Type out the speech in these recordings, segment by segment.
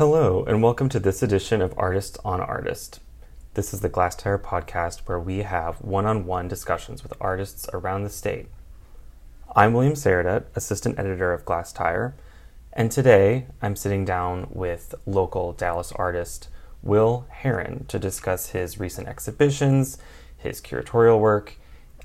Hello, and welcome to this edition of Artist on Artist. This is the Glasstire podcast where we have one on one discussions with artists around the state. I'm William Sarradet, assistant editor of Glasstire, and today I'm sitting down with local Dallas artist Will Heron to discuss his recent exhibitions, his curatorial work,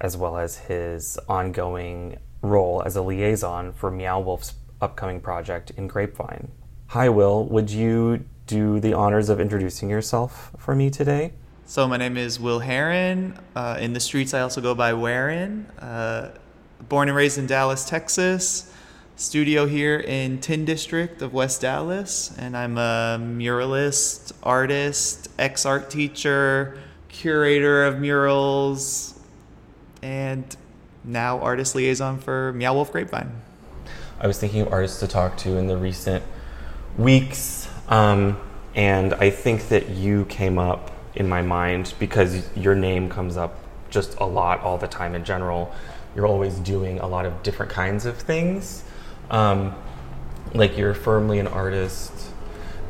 as well as his ongoing role as a liaison for Meow Wolf's upcoming project in Grapevine. Hi, Will. Would you do the honors of introducing yourself for me today? So my name is Will Heron. Uh, in the streets, I also go by Warren. Uh, born and raised in Dallas, Texas. Studio here in Tin District of West Dallas, and I'm a muralist, artist, ex art teacher, curator of murals, and now artist liaison for Meow Wolf Grapevine. I was thinking of artists to talk to in the recent weeks, um, and I think that you came up in my mind because your name comes up just a lot all the time in general. You're always doing a lot of different kinds of things. Um, like you're firmly an artist,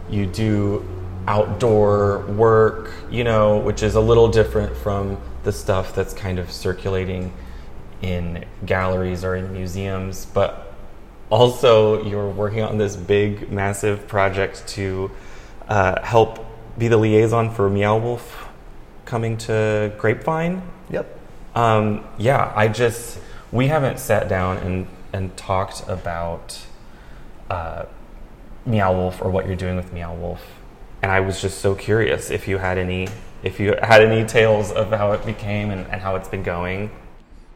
you do outdoor work, you know, which is a little different from the stuff that's kind of circulating in galleries or in museums, but also you're working on this big, massive project to uh, help be the liaison for Meow Wolf coming to Grapevine. Yep. Um, yeah, I just we haven't sat down and and talked about uh, Meow Wolf or what you're doing with Meow Wolf, and I was just so curious if you had any if you had any tales of how it became and, and how it's been going.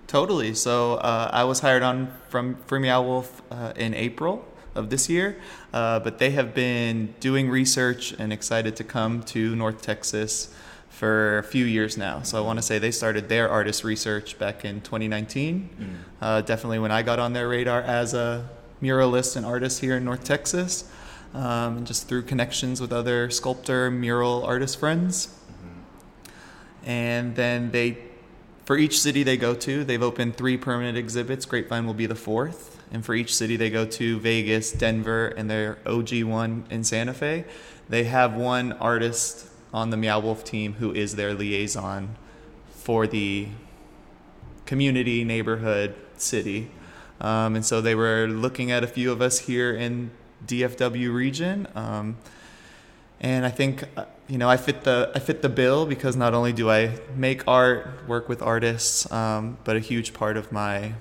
Totally. So uh, I was hired on from for Meow Wolf uh, in April of this year, uh, but they have been doing research and excited to come to North Texas for a few years now. So I want to say they started their artist research back in 2019. Mm. Uh, definitely when I got on their radar as a muralist and artist here in North Texas, um, and just through connections with other sculptor, mural artist friends. Mm-hmm. And then they, for each city they go to, they've opened three permanent exhibits. Grapevine will be the fourth. And for each city they go to, Vegas, Denver, and their OG one in Santa Fe, they have one artist on the Meow Wolf team who is their liaison for the community, neighborhood, city. Um, and so they were looking at a few of us here in DFW region. Um, and I think uh, you know I fit the I fit the bill because not only do I make art, work with artists, um, but a huge part of my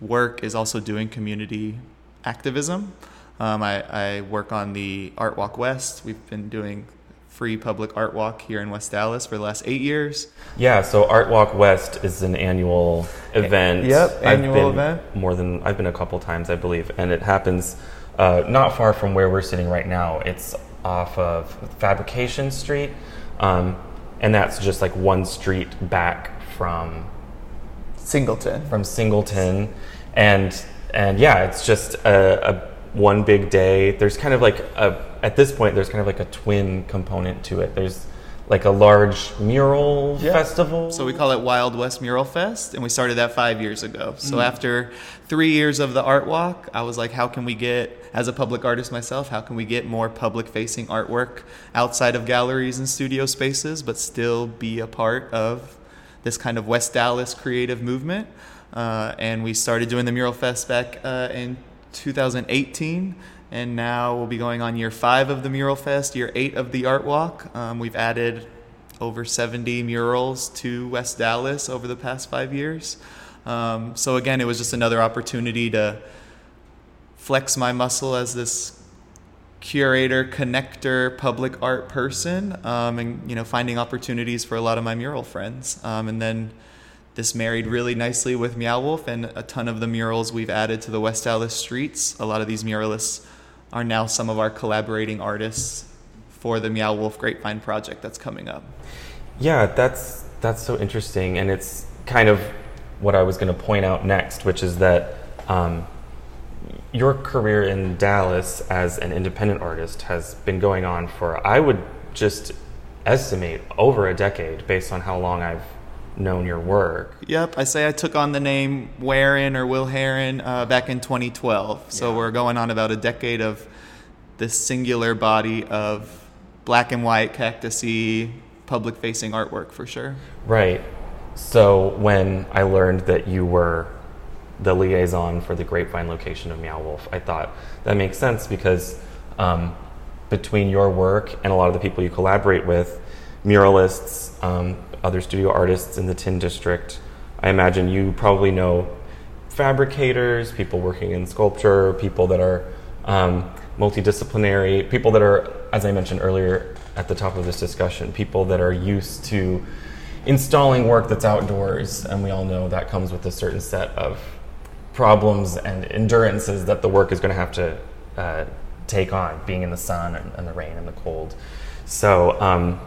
work is also doing community activism. Um, I, I, work on the Art Walk West. We've been doing free public art walk here in West Dallas for the last eight years. Yeah, so Art Walk West is an annual event. Yep, annual event. More than I've been a couple times, I believe, and it happens uh, not far from where we're sitting right now. It's off of Fabrication Street, um, and that's just like one street back from Singleton. From Singleton, and and yeah, it's just a, a one big day. There's kind of like a at this point there's kind of like a twin component to it. There's like a large mural yeah. festival. So we call it Wild West Mural Fest, and we started that five years ago. So mm. after three years of the art walk, I was like, how can we get, as a public artist myself, how can we get more public facing artwork outside of galleries and studio spaces, but still be a part of this kind of West Dallas creative movement? Uh, and we started doing the Mural Fest back uh, in 2018, and now we'll be going on year five of the Mural Fest, year eight of the Art Walk. Um, we've added over 70 murals to West Dallas over the past five years. Um, so again, it was just another opportunity to flex my muscle as this curator, connector, public art person, um, and you know, finding opportunities for a lot of my mural friends, um, and then this married really nicely with Meow Wolf and a ton of the murals we've added to the West Dallas streets. A lot of these muralists are now some of our collaborating artists for the Meow Wolf Grapevine project that's coming up. Yeah, that's that's so interesting, and it's kind of what I was going to point out next, which is that um, your career in Dallas as an independent artist has been going on for I would just estimate over a decade based on how long I've known your work. Yep, I say I took on the name Warren or Will Heron uh, back in 2012. So yeah. we're going on about a decade of this singular body of black and white cactusy public facing artwork for sure. Right. So when I learned that you were the liaison for the Grapevine location of Meow Wolf, I thought that makes sense because um, between your work and a lot of the people you collaborate with, muralists, um, other studio artists in the Tin District, I imagine you probably know fabricators, people working in sculpture, people that are um, multidisciplinary, people that are, as I mentioned earlier at the top of this discussion, people that are used to installing work that's outdoors, and we all know that comes with a certain set of problems and endurances that the work is going to have to uh, take on, being in the sun and, and, the rain and the cold. So, um,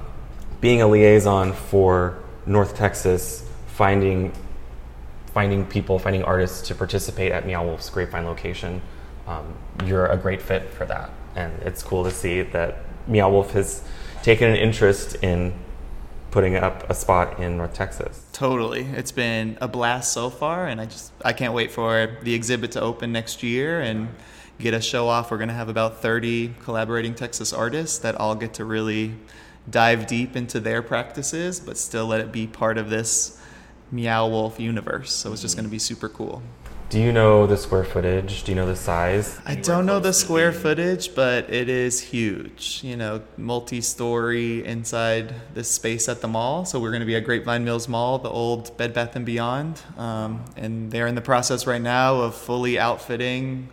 being a liaison for North Texas, finding finding people, finding artists to participate at Meow Wolf's Grapevine location, um, you're a great fit for that. And it's cool to see that Meow Wolf has taken an interest in putting up a spot in North Texas. Totally. It's been a blast so far and I just I can't wait for the exhibit to open next year and get a show off. We're going to have about 30 collaborating Texas artists that all get to really dive deep into their practices but still let it be part of this Meow Wolf universe. So it's just going to be super cool. Do you know the square footage? Do you know the size? I don't know the square footage, but it is huge. You know, multi story inside this space at the mall. So we're going to be at Grapevine Mills Mall, the old Bed Bath and Beyond. Um, and they're in the process right now of fully outfitting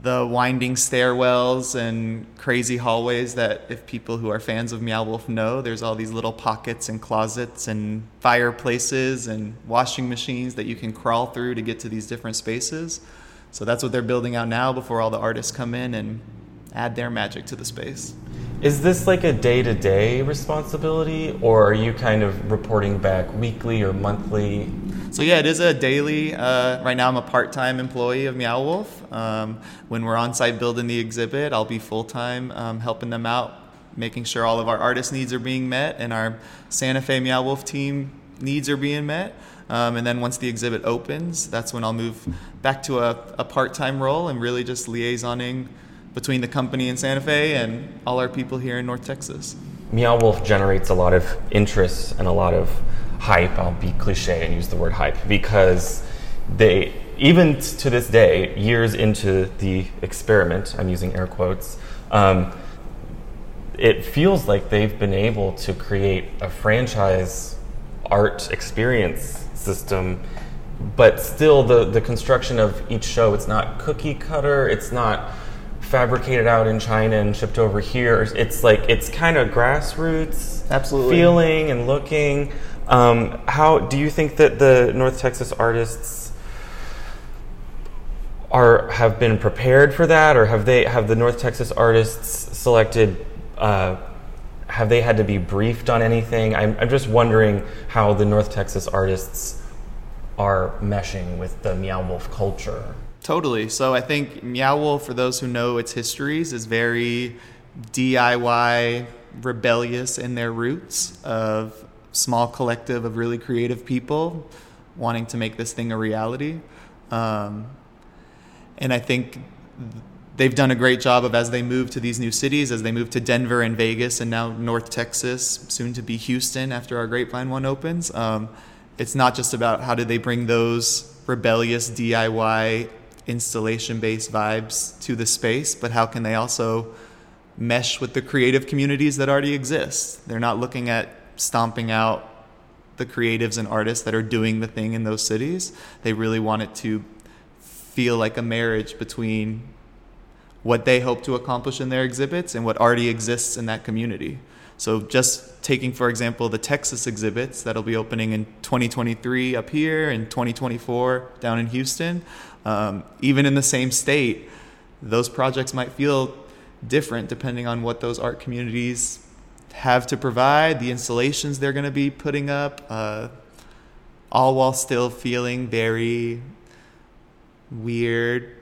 the winding stairwells and crazy hallways that if people who are fans of Meow Wolf know, there's all these little pockets and closets and fireplaces and washing machines that you can crawl through to get to these different spaces. So that's what they're building out now before all the artists come in and add their magic to the space. Is this like a day to day responsibility, or are you kind of reporting back weekly or monthly? So, yeah, it is a daily. Uh, right now, I'm a part time employee of Meow Wolf. Um, when we're on site building the exhibit, I'll be full time um, helping them out, making sure all of our artist needs are being met and our Santa Fe Meow Wolf team needs are being met. Um, and then once the exhibit opens, that's when I'll move back to a, a part time role and really just liaisoning between the company in Santa Fe and all our people here in North Texas. Meow Wolf generates a lot of interest and a lot of hype. I'll be cliche and use the word hype because they, even to this day, years into the experiment, I'm using air quotes, um, it feels like they've been able to create a franchise art experience system but still the, the construction of each show it's not cookie cutter it's not fabricated out in China and shipped over here. It's like it's kind of grassroots, absolutely feeling and looking. Um, how do you think that the North Texas artists are have been prepared for that, or have they have the North Texas artists selected? Uh, have they had to be briefed on anything? I'm, I'm just wondering how the North Texas artists are meshing with the Meow Wolf culture. Totally. So I think Meow Wolf, for those who know its histories, is very DIY, rebellious in their roots of small collective of really creative people wanting to make this thing a reality. Um, and I think they've done a great job of as they move to these new cities, as they move to Denver and Vegas, and now North Texas, soon to be Houston after our Grapevine one opens. Um, it's not just about how do they bring those rebellious DIY installation based vibes to the space, but how can they also mesh with the creative communities that already exist? They're not looking at stomping out the creatives and artists that are doing the thing in those cities. They really want it to feel like a marriage between what they hope to accomplish in their exhibits and what already exists in that community. So, just taking, for example, the Texas exhibits that'll be opening in 2023 up here and 2024 down in Houston, um, even in the same state, those projects might feel different depending on what those art communities have to provide, the installations they're going to be putting up, uh, all while still feeling very weird,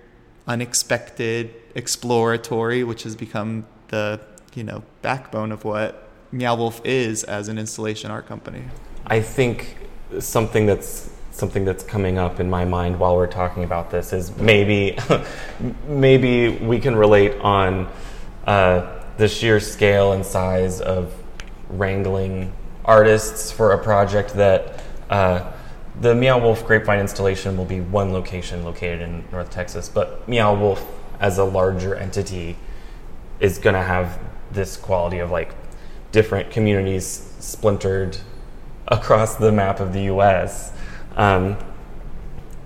unexpected, exploratory, which has become the you know backbone of what Meow Wolf is as an installation art company. I think something that's something that's coming up in my mind while we're talking about this is maybe maybe we can relate on uh, the sheer scale and size of wrangling artists for a project that uh, the Meow Wolf Grapevine installation will be one location located in North Texas, but Meow Wolf as a larger entity is going to have this quality of like different communities splintered across the map of the U.S. Um,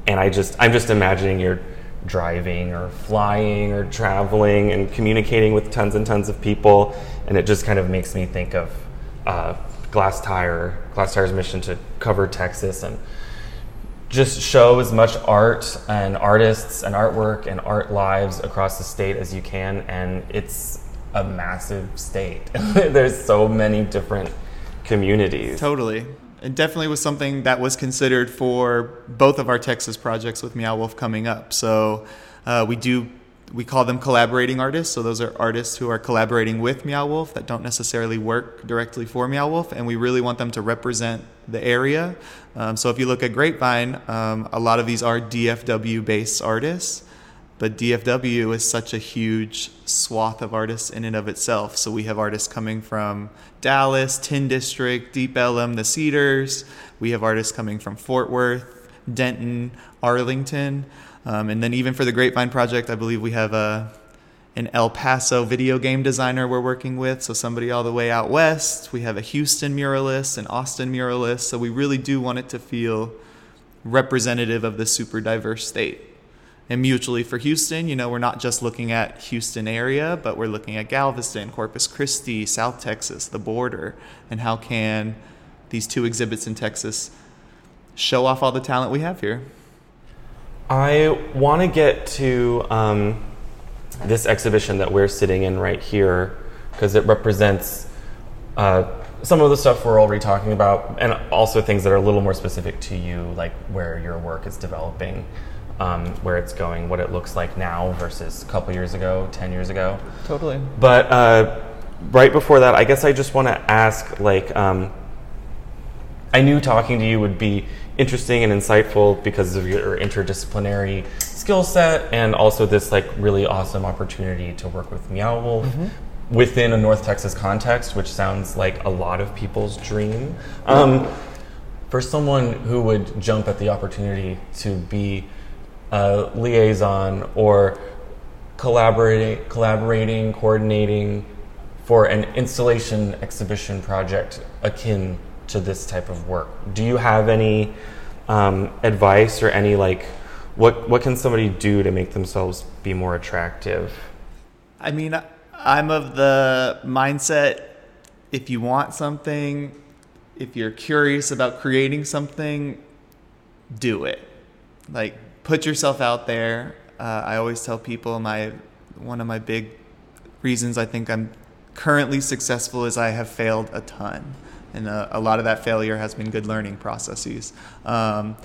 and I just I'm just imagining you're driving or flying or traveling and communicating with tons and tons of people, and it just kind of makes me think of uh, Glasstire, Glass Tire's mission to cover Texas and just show as much art and artists and artwork and art lives across the state as you can, and it's a massive state. There's so many different communities. Totally. It definitely was something that was considered for both of our Texas projects with Meow Wolf coming up. So uh, we do we call them collaborating artists. So those are artists who are collaborating with Meow Wolf that don't necessarily work directly for Meow Wolf, and we really want them to represent the area. Um, so if you look at Grapevine, um, a lot of these are DFW based artists. But DFW is such a huge swath of artists in and of itself. So we have artists coming from Dallas, Tin District, Deep Ellum, the Cedars. We have artists coming from Fort Worth, Denton, Arlington. Um, and then even for the Grapevine project, I believe we have a an El Paso video game designer we're working with, so somebody all the way out west. We have a Houston muralist, an Austin muralist, so we really do want it to feel representative of the super diverse state. And mutually for Houston, you know, we're not just looking at Houston area, but we're looking at Galveston, Corpus Christi, South Texas, the border, and how can these two exhibits in Texas show off all the talent we have here. I want to get to um, this exhibition that we're sitting in right here because it represents uh, some of the stuff we're already talking about and also things that are a little more specific to you, like where your work is developing, um, where it's going, what it looks like now versus a couple years ago, 10 years ago. Totally. But uh, right before that, I guess I just want to ask like, um, I knew talking to you would be interesting and insightful because of your interdisciplinary skill set and also this like really awesome opportunity to work with Meow Wolf mm-hmm. within a North Texas context, which sounds like a lot of people's dream. Um, for someone who would jump at the opportunity to be a liaison or collaborating, collaborating, coordinating for an installation exhibition project akin to this type of work. Do you have any um, advice or any like what what can somebody do to make themselves be more attractive? I mean, I'm of the mindset if you want something, if you're curious about creating something, do it. Like put yourself out there. Uh, I always tell people my one of my big reasons I think I'm currently successful is I have failed a ton and a, uh, a, lot of that failure has been good learning processes. Um,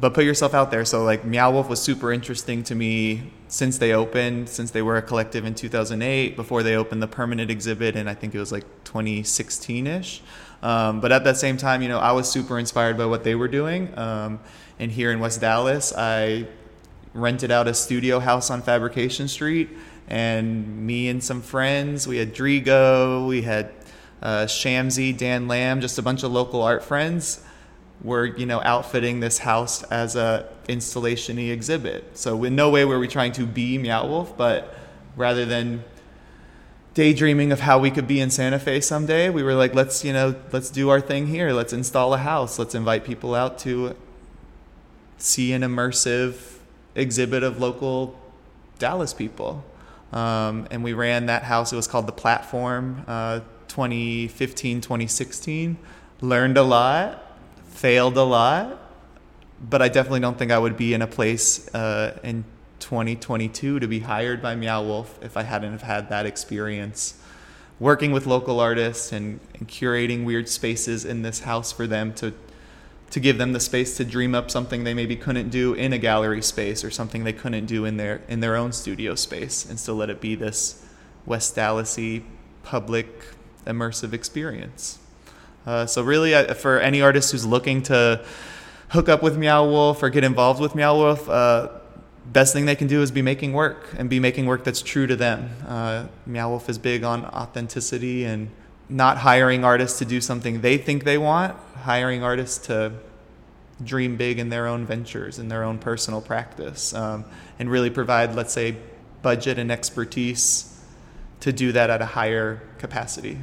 but put yourself out there. So like Meow Wolf was super interesting to me since they opened, since they were a collective in 2008, before they opened the permanent exhibit, and I think it was like 2016ish. Um, but at that same time, you know, I was super inspired by what they were doing. Um, and here in West Dallas, I rented out a studio house on Fabrication Street, and me and some friends, we had Drigo, we had uh, Shamsi, Dan Lamb, just a bunch of local art friends were you know outfitting this house as a installation exhibit. So in no way were we trying to be Meow Wolf, but rather than daydreaming of how we could be in Santa Fe someday, we were like, let's you know let's do our thing here. Let's install a house. Let's invite people out to see an immersive exhibit of local Dallas people. Um, and we ran that house. It was called the Platform. Uh, 2015, 2016. Learned a lot, failed a lot, but I definitely don't think I would be in a place uh, in 2022 to be hired by Meow Wolf if I hadn't have had that experience working with local artists and, and curating weird spaces in this house for them to to give them the space to dream up something they maybe couldn't do in a gallery space or something they couldn't do in their in their own studio space and still let it be this West Dallasy public immersive experience. Uh, so really, for any artist who's looking to hook up with Meow Wolf or get involved with Meow Wolf, uh, best thing they can do is be making work and be making work that's true to them. Uh, Meow Wolf is big on authenticity and not hiring artists to do something they think they want, hiring artists to dream big in their own ventures, in their own personal practice, um, and really provide, let's say, budget and expertise to do that at a higher capacity.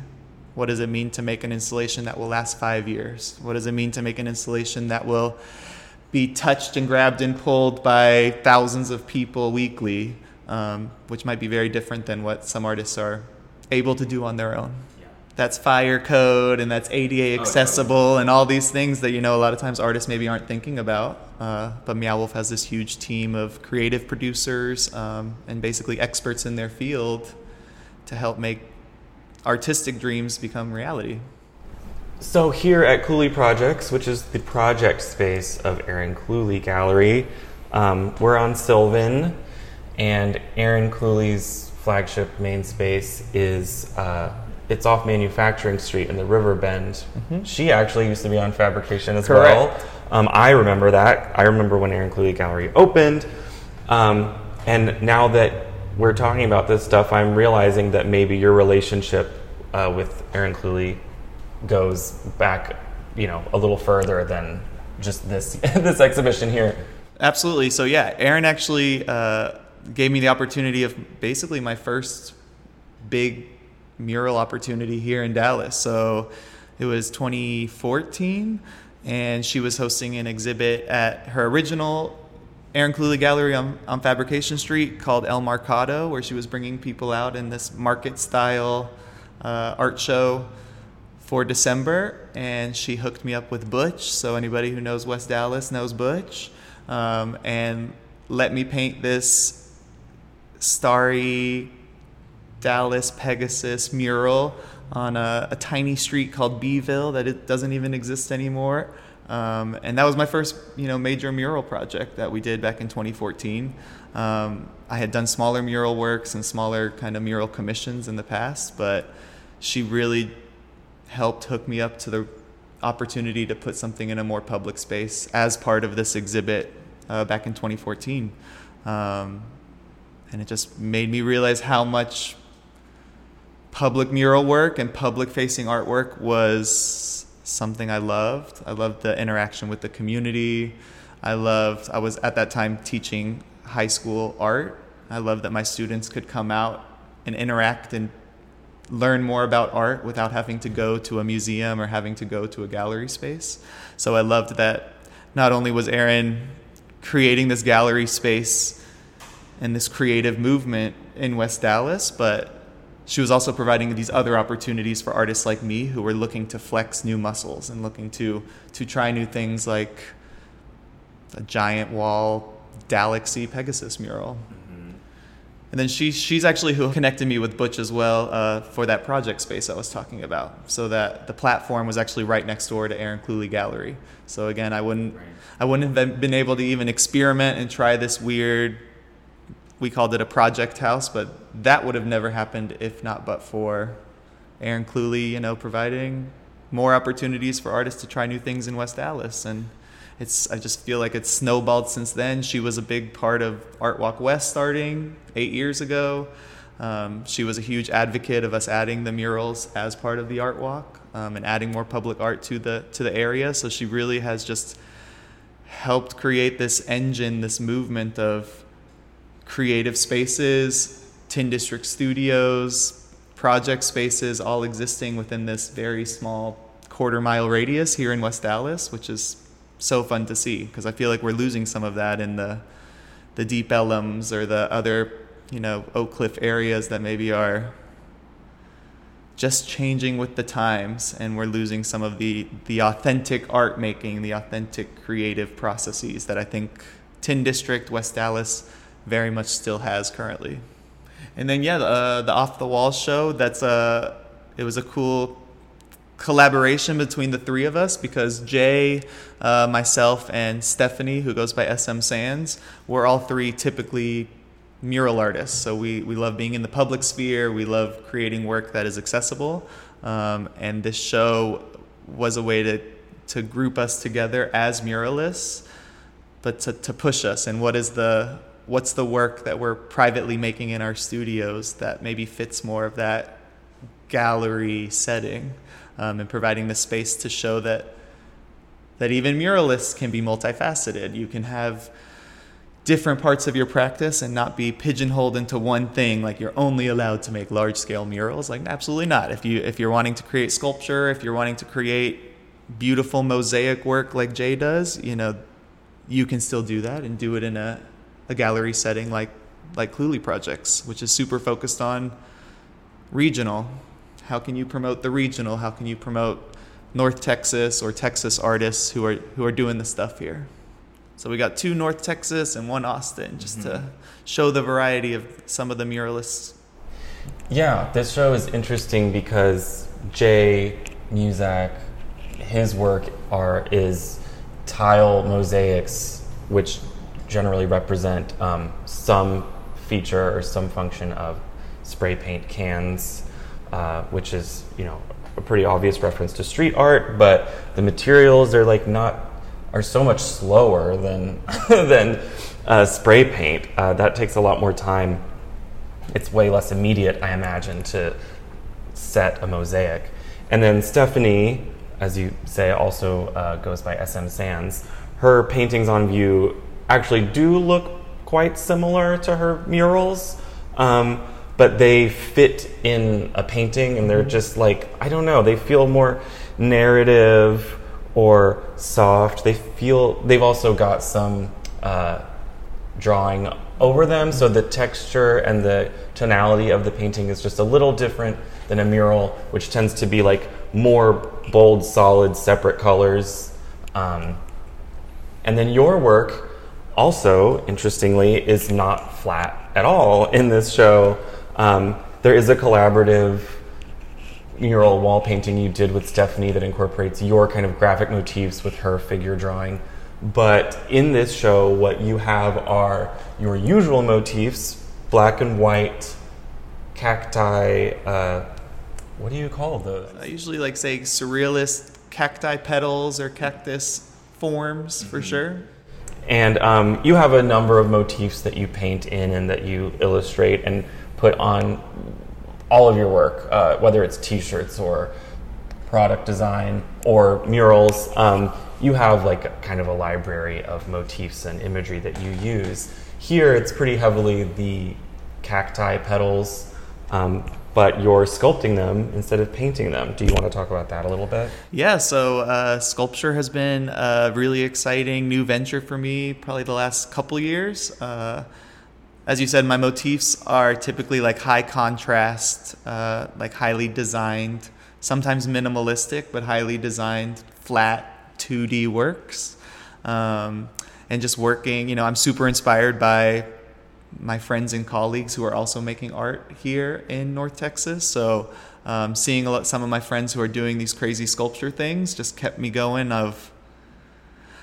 What does it mean to make an installation that will last five years? What does it mean to make an installation that will be touched and grabbed and pulled by thousands of people weekly, um, which might be very different than what some artists are able to do on their own. That's fire code and that's ADA accessible oh, and all these things that you know a lot of times artists maybe aren't thinking about. Uh, but Meow Wolf has this huge team of creative producers um, and basically experts in their field to help make artistic dreams become reality. So here at Cluley Projects, which is the project space of Erin Cluley Gallery, um, we're on Sylvan, and Erin Cluley's flagship main space is uh, it's off Manufacturing Street in the River Bend. Mm-hmm. She actually used to be on Fabrication as Correct. well. Um, I remember that. I remember when Erin Cluley Gallery opened, um, and now that we're talking about this stuff, I'm realizing that maybe your relationship uh, with Erin Cluley goes back, you know, a little further than just this this exhibition here. Absolutely. So yeah, Erin actually uh, gave me the opportunity of basically my first big mural opportunity here in Dallas. So it was 2014, and she was hosting an exhibit at her original Erin Cluley Gallery on, on Fabrication Street called El Mercado, where she was bringing people out in this market style uh, art show for December, and she hooked me up with Butch. So anybody who knows West Dallas knows Butch, um, and let me paint this starry Dallas Pegasus mural on a, a tiny street called Beeville that it doesn't even exist anymore. Um, and that was my first, you know, major mural project that we did back in 2014. Um, I had done smaller mural works and smaller kind of mural commissions in the past, but she really helped hook me up to the opportunity to put something in a more public space as part of this exhibit uh, back in 2014. Um, and it just made me realize how much public mural work and public facing artwork was something I loved. I loved the interaction with the community. I loved, I was at that time teaching high school art. I loved that my students could come out and interact and learn more about art without having to go to a museum or having to go to a gallery space. So I loved that not only was Erin creating this gallery space and this creative movement in West Dallas, but she was also providing these other opportunities for artists like me who were looking to flex new muscles and looking to to try new things like a giant wall Galaxy Pegasus mural. And then she, she's actually who connected me with Butch as well uh, for that project space I was talking about. So that the platform was actually right next door to Erin Cluley Gallery. So again, I wouldn't, right. I wouldn't have been able to even experiment and try this weird, we called it a project house, but that would have never happened if not but for Erin Cluley, you know, providing more opportunities for artists to try new things in West Dallas. And it's I just feel like it's snowballed since then. She was a big part of Art Walk West starting eight years ago. Um, she was a huge advocate of us adding the murals as part of the art walk um, and adding more public art to the to the area. So she really has just helped create this engine, this movement of creative spaces, Tin District studios, project spaces, all existing within this very small quarter mile radius here in West Dallas, which is so fun to see because I feel like we're losing some of that in the the deep Ellums or the other you know Oak Cliff areas that maybe are just changing with the times and we're losing some of the the authentic art making the authentic creative processes that I think Tin District West Dallas very much still has currently and then yeah the, uh, the off the wall show that's a it was a cool collaboration between the three of us because Jay, uh, myself, and Stephanie, who goes by SM Sands, we're all three typically mural artists. So we, we love being in the public sphere, we love creating work that is accessible. Um, and this show was a way to, to group us together as muralists, but to, to push us. And what is the what's the work that we're privately making in our studios that maybe fits more of that gallery setting um, and providing the space to show that that even muralists can be multifaceted. You can have different parts of your practice and not be pigeonholed into one thing like you're only allowed to make large scale murals like absolutely not if you if you're wanting to create sculpture if you're wanting to create beautiful mosaic work like Jay does you know you can still do that and do it in a, a gallery setting like like Cluley projects which is super focused on regional how can you promote the regional how can you promote North Texas or Texas artists who are who are doing the stuff here. So we got two North Texas and one Austin, just mm-hmm. to show the variety of some of the muralists. Yeah, this show is interesting because Jay Muzak, his work are is tile mosaics, which generally represent um, some feature or some function of spray paint cans, uh, which is you know a pretty obvious reference to street art, but the materials are like not are so much slower than than uh, spray paint. Uh, that takes a lot more time. It's way less immediate, I imagine, to set a mosaic. And then Stephanie, as you say, also uh, goes by SM Sands. Her paintings on view actually do look quite similar to her murals. Um, but they fit in a painting and they're just like i don't know they feel more narrative or soft they feel they've also got some uh, drawing over them so the texture and the tonality of the painting is just a little different than a mural which tends to be like more bold solid separate colors um, and then your work also interestingly is not flat at all in this show um, there is a collaborative mural wall painting you did with Stephanie that incorporates your kind of graphic motifs with her figure drawing. But in this show, what you have are your usual motifs black and white, cacti. Uh, what do you call those? I usually like say surrealist cacti petals or cactus forms for mm-hmm. sure. And um, you have a number of motifs that you paint in and that you illustrate. And put on all of your work, uh, whether it's T-shirts or product design or murals. Um, you have like kind of a library of motifs and imagery that you use. Here, it's pretty heavily the cacti petals, um, but you're sculpting them instead of painting them. Do you want to talk about that a little bit? Yeah, so uh, sculpture has been a really exciting new venture for me, probably the last couple years. Uh, as you said, my motifs are typically like high contrast, uh, like highly designed, sometimes minimalistic, but highly designed, flat 2D works. Um, and just working, you know, I'm super inspired by my friends and colleagues who are also making art here in North Texas. So um, seeing a lot, some of my friends who are doing these crazy sculpture things just kept me going of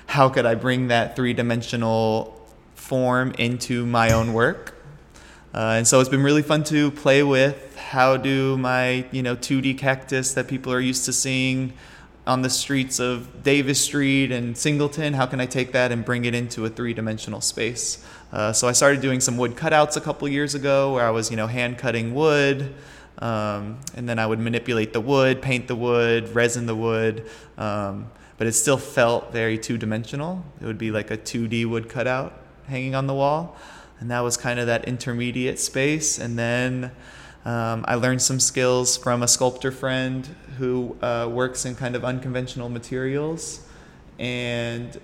how could I bring that three dimensional form into my own work. Uh, and so it's been really fun to play with. How do my you know 2D cactus that people are used to seeing on the streets of Davis Street and Singleton? How can I take that and bring it into a three-dimensional space? Uh, so I started doing some wood cutouts a couple years ago, where I was you know hand cutting wood. Um, and then I would manipulate the wood, paint the wood, resin the wood, um, but it still felt very two dimensional. It would be like a 2D wood cutout hanging on the wall. And that was kind of that intermediate space. And then um, I learned some skills from a sculptor friend who uh, works in kind of unconventional materials. And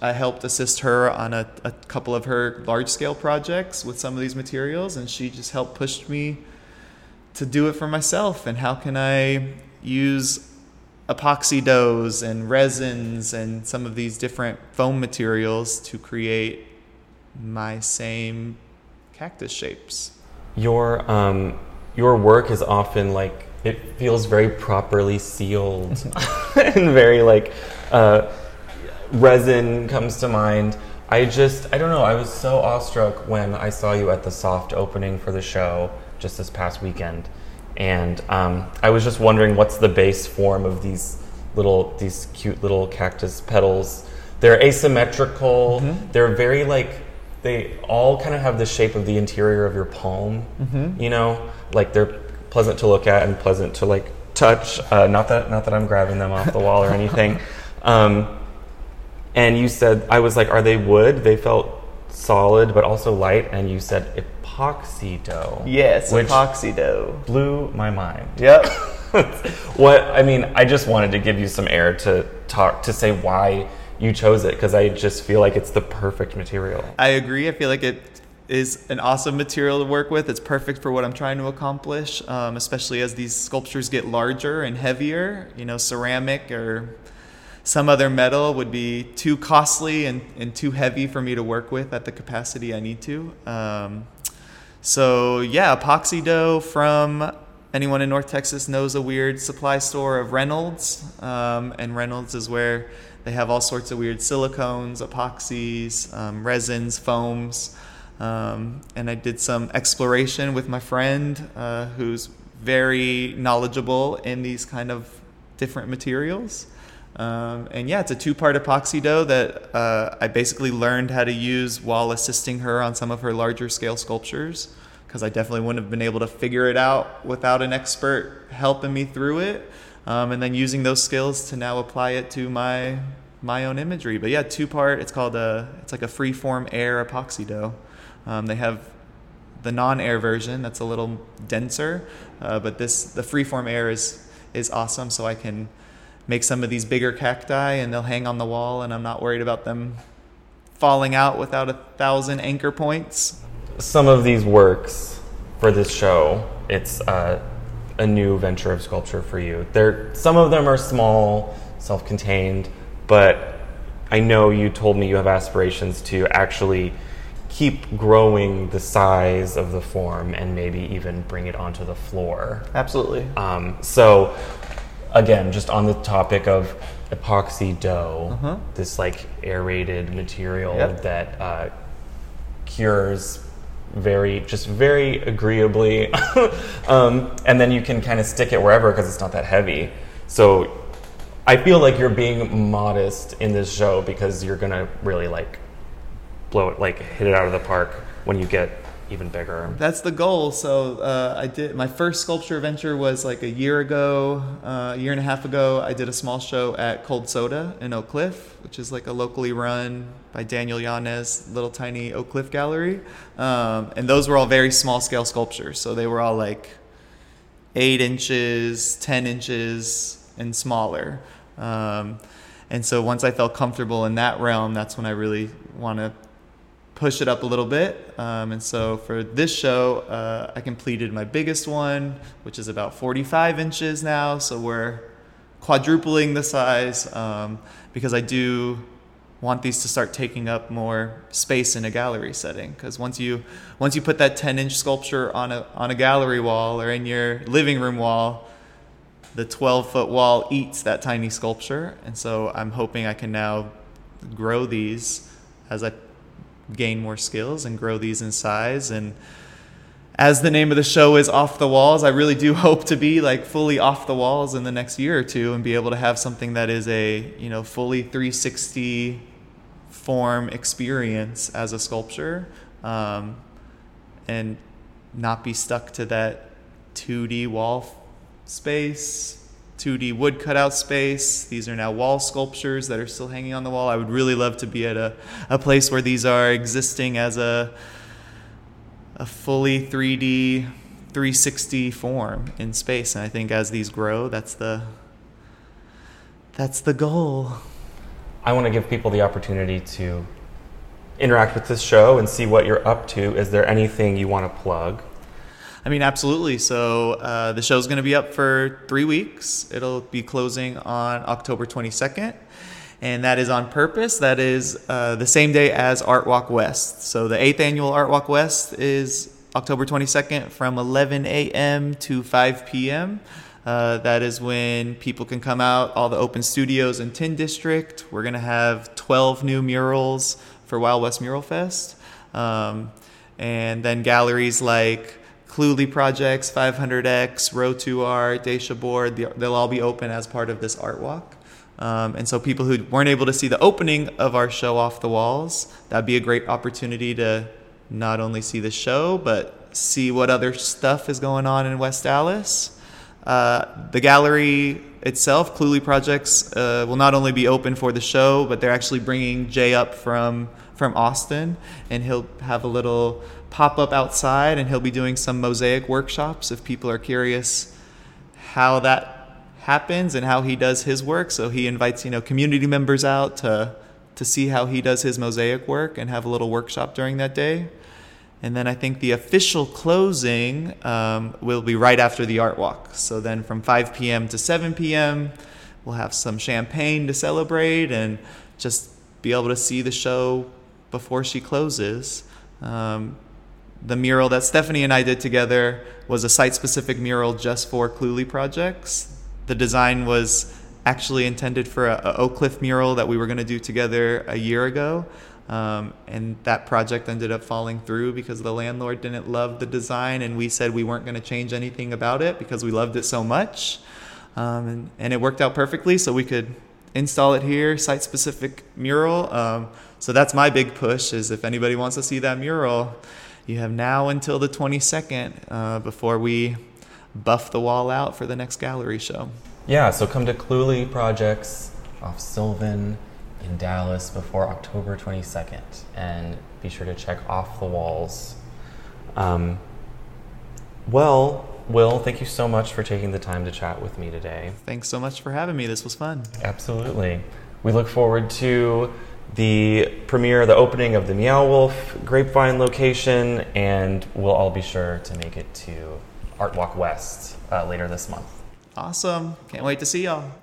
I helped assist her on a, a couple of her large scale projects with some of these materials. And she just helped push me to do it for myself. And how can I use epoxy doughs and resins and some of these different foam materials to create my same cactus shapes. Your um, your work is often like it feels very properly sealed and very like uh, resin comes to mind. I just I don't know. I was so awestruck when I saw you at the soft opening for the show just this past weekend, and um, I was just wondering what's the base form of these little these cute little cactus petals. They're asymmetrical. Mm-hmm. They're very like they all kind of have the shape of the interior of your palm. You know, like they're pleasant to look at and pleasant to like touch. Uh, not that not that I'm grabbing them off the wall or anything. Um, and you said I was like, are they wood? They felt solid but also light. And you said epoxy dough. Yes, epoxy dough. blew my mind. Yep. what I mean, I just wanted to give you some air to talk to say why you chose it because I just feel like it's the perfect material. I agree. I feel like it is an awesome material to work with. It's perfect for what I'm trying to accomplish, um, especially as these sculptures get larger and heavier. You know, ceramic or some other metal would be too costly and, and too heavy for me to work with at the capacity I need to. Um, so, yeah, epoxy dough from anyone in North Texas knows a weird supply store of Reynolds. Um, and Reynolds is where they have all sorts of weird silicones, epoxies, um, resins, foams. Um, and I did some exploration with my friend uh, who's very knowledgeable in these kind of different materials. Um, and yeah, it's a two part epoxy dough that uh, I basically learned how to use while assisting her on some of her larger scale sculptures because I definitely wouldn't have been able to figure it out without an expert helping me through it. Um, and then using those skills to now apply it to my my own imagery. But yeah, two part. It's called a it's like a free form air epoxy dough. Um, they have the non-air version that's a little denser, uh, but this the freeform air is is awesome. So I can make some of these bigger cacti and they'll hang on the wall, and I'm not worried about them falling out without a thousand anchor points. Some of these works for this show, it's uh, a new venture of sculpture for you. There, some of them are small, self-contained, but I know you told me you have aspirations to actually keep growing the size of the form and maybe even bring it onto the floor. Absolutely. Um, so, again, just on the topic of epoxy dough, Uh-huh. this like aerated material Yep. that uh, cures very, just very agreeably, um, and then you can kind of stick it wherever because it's not that heavy. So, I feel like you're being modest in this show because you're gonna really like blow it, like hit it out of the park when you get even bigger. That's the goal. So uh, I did my first sculpture venture was like a year ago, uh, a year and a half ago. I did a small show at Cold Soda in Oak Cliff, which is like a locally run by Daniel Yanez little tiny Oak Cliff gallery, um, and those were all very small scale sculptures. So they were all like eight inches, ten inches, and smaller. Um, and so once I felt comfortable in that realm, that's when I really want to push it up a little bit. Um, and so for this show, uh, I completed my biggest one, which is about 45 inches now. So we're quadrupling the size um, because I do want these to start taking up more space in a gallery setting. Because once you once you put that 10 inch sculpture on a on a gallery wall or in your living room wall, the 12 foot wall eats that tiny sculpture. And so I'm hoping I can now grow these as I gain more skills and grow these in size. And as the name of the show is off the walls i really do hope to be like fully off the walls in the next year or two and be able to have something that is a you know fully 360 form experience as a sculpture um, and not be stuck to that 2d wall space 2D wood cutout space. These are now wall sculptures that are still hanging on the wall. I would really love to be at a, a place where these are existing as a a fully 3D 360 form in space. And I think as these grow, that's the that's the goal. I want to give people the opportunity to interact with this show and see what you're up to. Is there anything you want to plug? I mean, absolutely. So uh, the show's going to be up for three weeks. It'll be closing on October 22nd. And that is on purpose. That is uh, the same day as Art Walk West. So the eighth annual Art Walk West is October 22nd from 11 a.m. to 5 p.m. Uh, that is when people can come out, all the open studios in Tin District. We're going to have 12 new murals for Wild West Mural Fest. Um, and then galleries like Cluley Projects, 500X, Ro2 Art, Dacia Board, they'll all be open as part of this art walk. Um, and so people who weren't able to see the opening of our show off the walls, that'd be a great opportunity to not only see the show, but see what other stuff is going on in West Dallas. Uh, the gallery itself, Cluley Projects, uh, will not only be open for the show, but they're actually bringing Jay up from from Austin, and he'll have a little pop up outside, and he'll be doing some mosaic workshops if people are curious how that happens and how he does his work. So he invites you know community members out to to see how he does his mosaic work and have a little workshop during that day. And then I think the official closing um, will be right after the art walk. So then from 5 p.m. to 7 p.m., we'll have some champagne to celebrate and just be able to see the show before she closes. Um, the mural that Stephanie and I did together was a site specific mural just for Cluley projects. The design was actually intended for a, a Oak Cliff mural that we were going to do together a year ago. Um, and that project ended up falling through because the landlord didn't love the design, and we said we weren't going to change anything about it because we loved it so much. Um, and, and it worked out perfectly, so we could install it here, site specific mural. Um, so that's my big push is if anybody wants to see that mural, you have now until the 22nd uh, before we buff the wall out for the next gallery show. Yeah, so come to Cluley Projects off Sylvan in Dallas before October 22nd. And be sure to check off the walls. Um, well, Will, thank you so much for taking the time to chat with me today. Thanks so much for having me. This was fun. Absolutely. We look forward to the premiere, the opening of the Meow Wolf Grapevine location, and we'll all be sure to make it to Art Walk West uh, later this month. Awesome. Can't wait to see y'all.